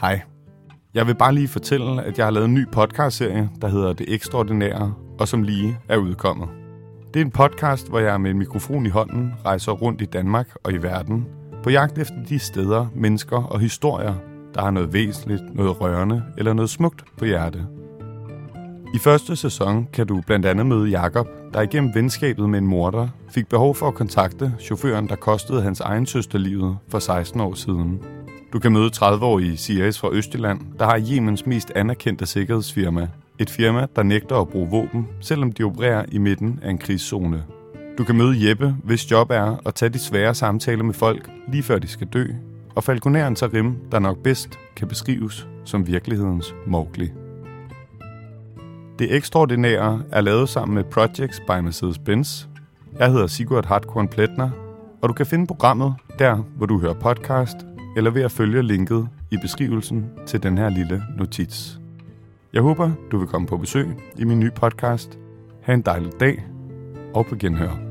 Hej. Jeg vil bare lige fortælle, at jeg har lavet en ny podcastserie, der hedder Det Ekstraordinære, og som lige er udkommet. Det er en podcast, hvor jeg med en mikrofon i hånden rejser rundt i Danmark og i verden, på jagt efter de steder, mennesker og historier, der har noget væsentligt, noget rørende eller noget smukt på hjerte. I første sæson kan du blandt andet møde Jakob, der igennem venskabet med en morder fik behov for at kontakte chaufføren, der kostede hans egen søster livet for 16 år siden. Du kan møde 30-årige Siris fra Østjylland, der har Jemens mest anerkendte sikkerhedsfirma. Et firma, der nægter at bruge våben, selvom de opererer i midten af en krigszone. Du kan møde Jeppe, hvis job er at tage de svære samtaler med folk, lige før de skal dø. Og falconeren Tarim, der nok bedst kan beskrives som virkelighedens Mowgli. Det ekstraordinære er lavet sammen med Projects by Mercedes-Benz. Jeg hedder Sigurd Hartkorn Pletner, og du kan finde programmet der, hvor du hører podcast, eller ved at følge linket i beskrivelsen til den her lille notits. Jeg håber, du vil komme på besøg i min nye podcast. Ha' en dejlig dag, og på genhør.